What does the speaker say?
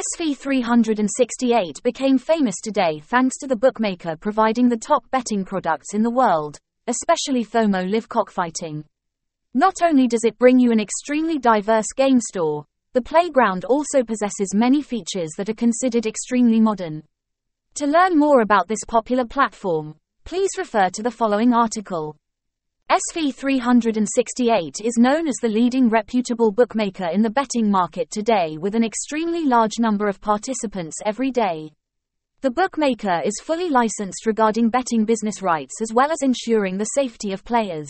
SV368 became famous today thanks to the bookmaker providing the top betting products in the world, especially Thomo Live Cockfighting. Not only does it bring you an extremely diverse game store, the playground also possesses many features that are considered extremely modern. To learn more about this popular platform, please refer to the following article. SV368 is known as the leading reputable bookmaker in the betting market today with an extremely large number of participants every day. The bookmaker is fully licensed regarding betting business rights as well as ensuring the safety of players.